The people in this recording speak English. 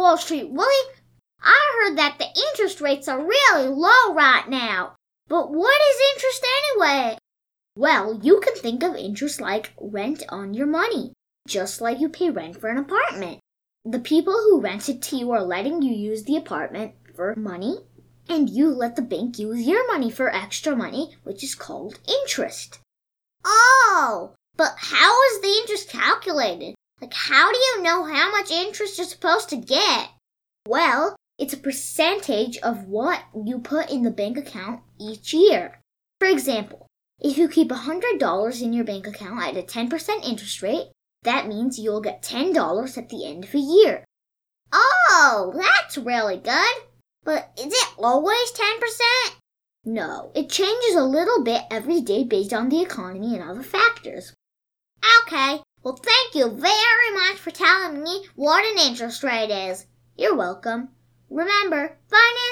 Wall Street, Willie. I heard that the interest rates are really low right now. But what is interest anyway? Well, you can think of interest like rent on your money, just like you pay rent for an apartment. The people who rent it to you are letting you use the apartment for money, and you let the bank use your money for extra money, which is called interest. Oh, but how is the interest calculated? Like, how do you know how much interest you're supposed to get? Well, it's a percentage of what you put in the bank account each year. For example, if you keep $100 in your bank account at a 10% interest rate, that means you'll get $10 at the end of a year. Oh, that's really good. But is it always 10%? No, it changes a little bit every day based on the economy and other factors. Okay, well, thank you very much for telling me what an interest rate is. You're welcome. Remember, finance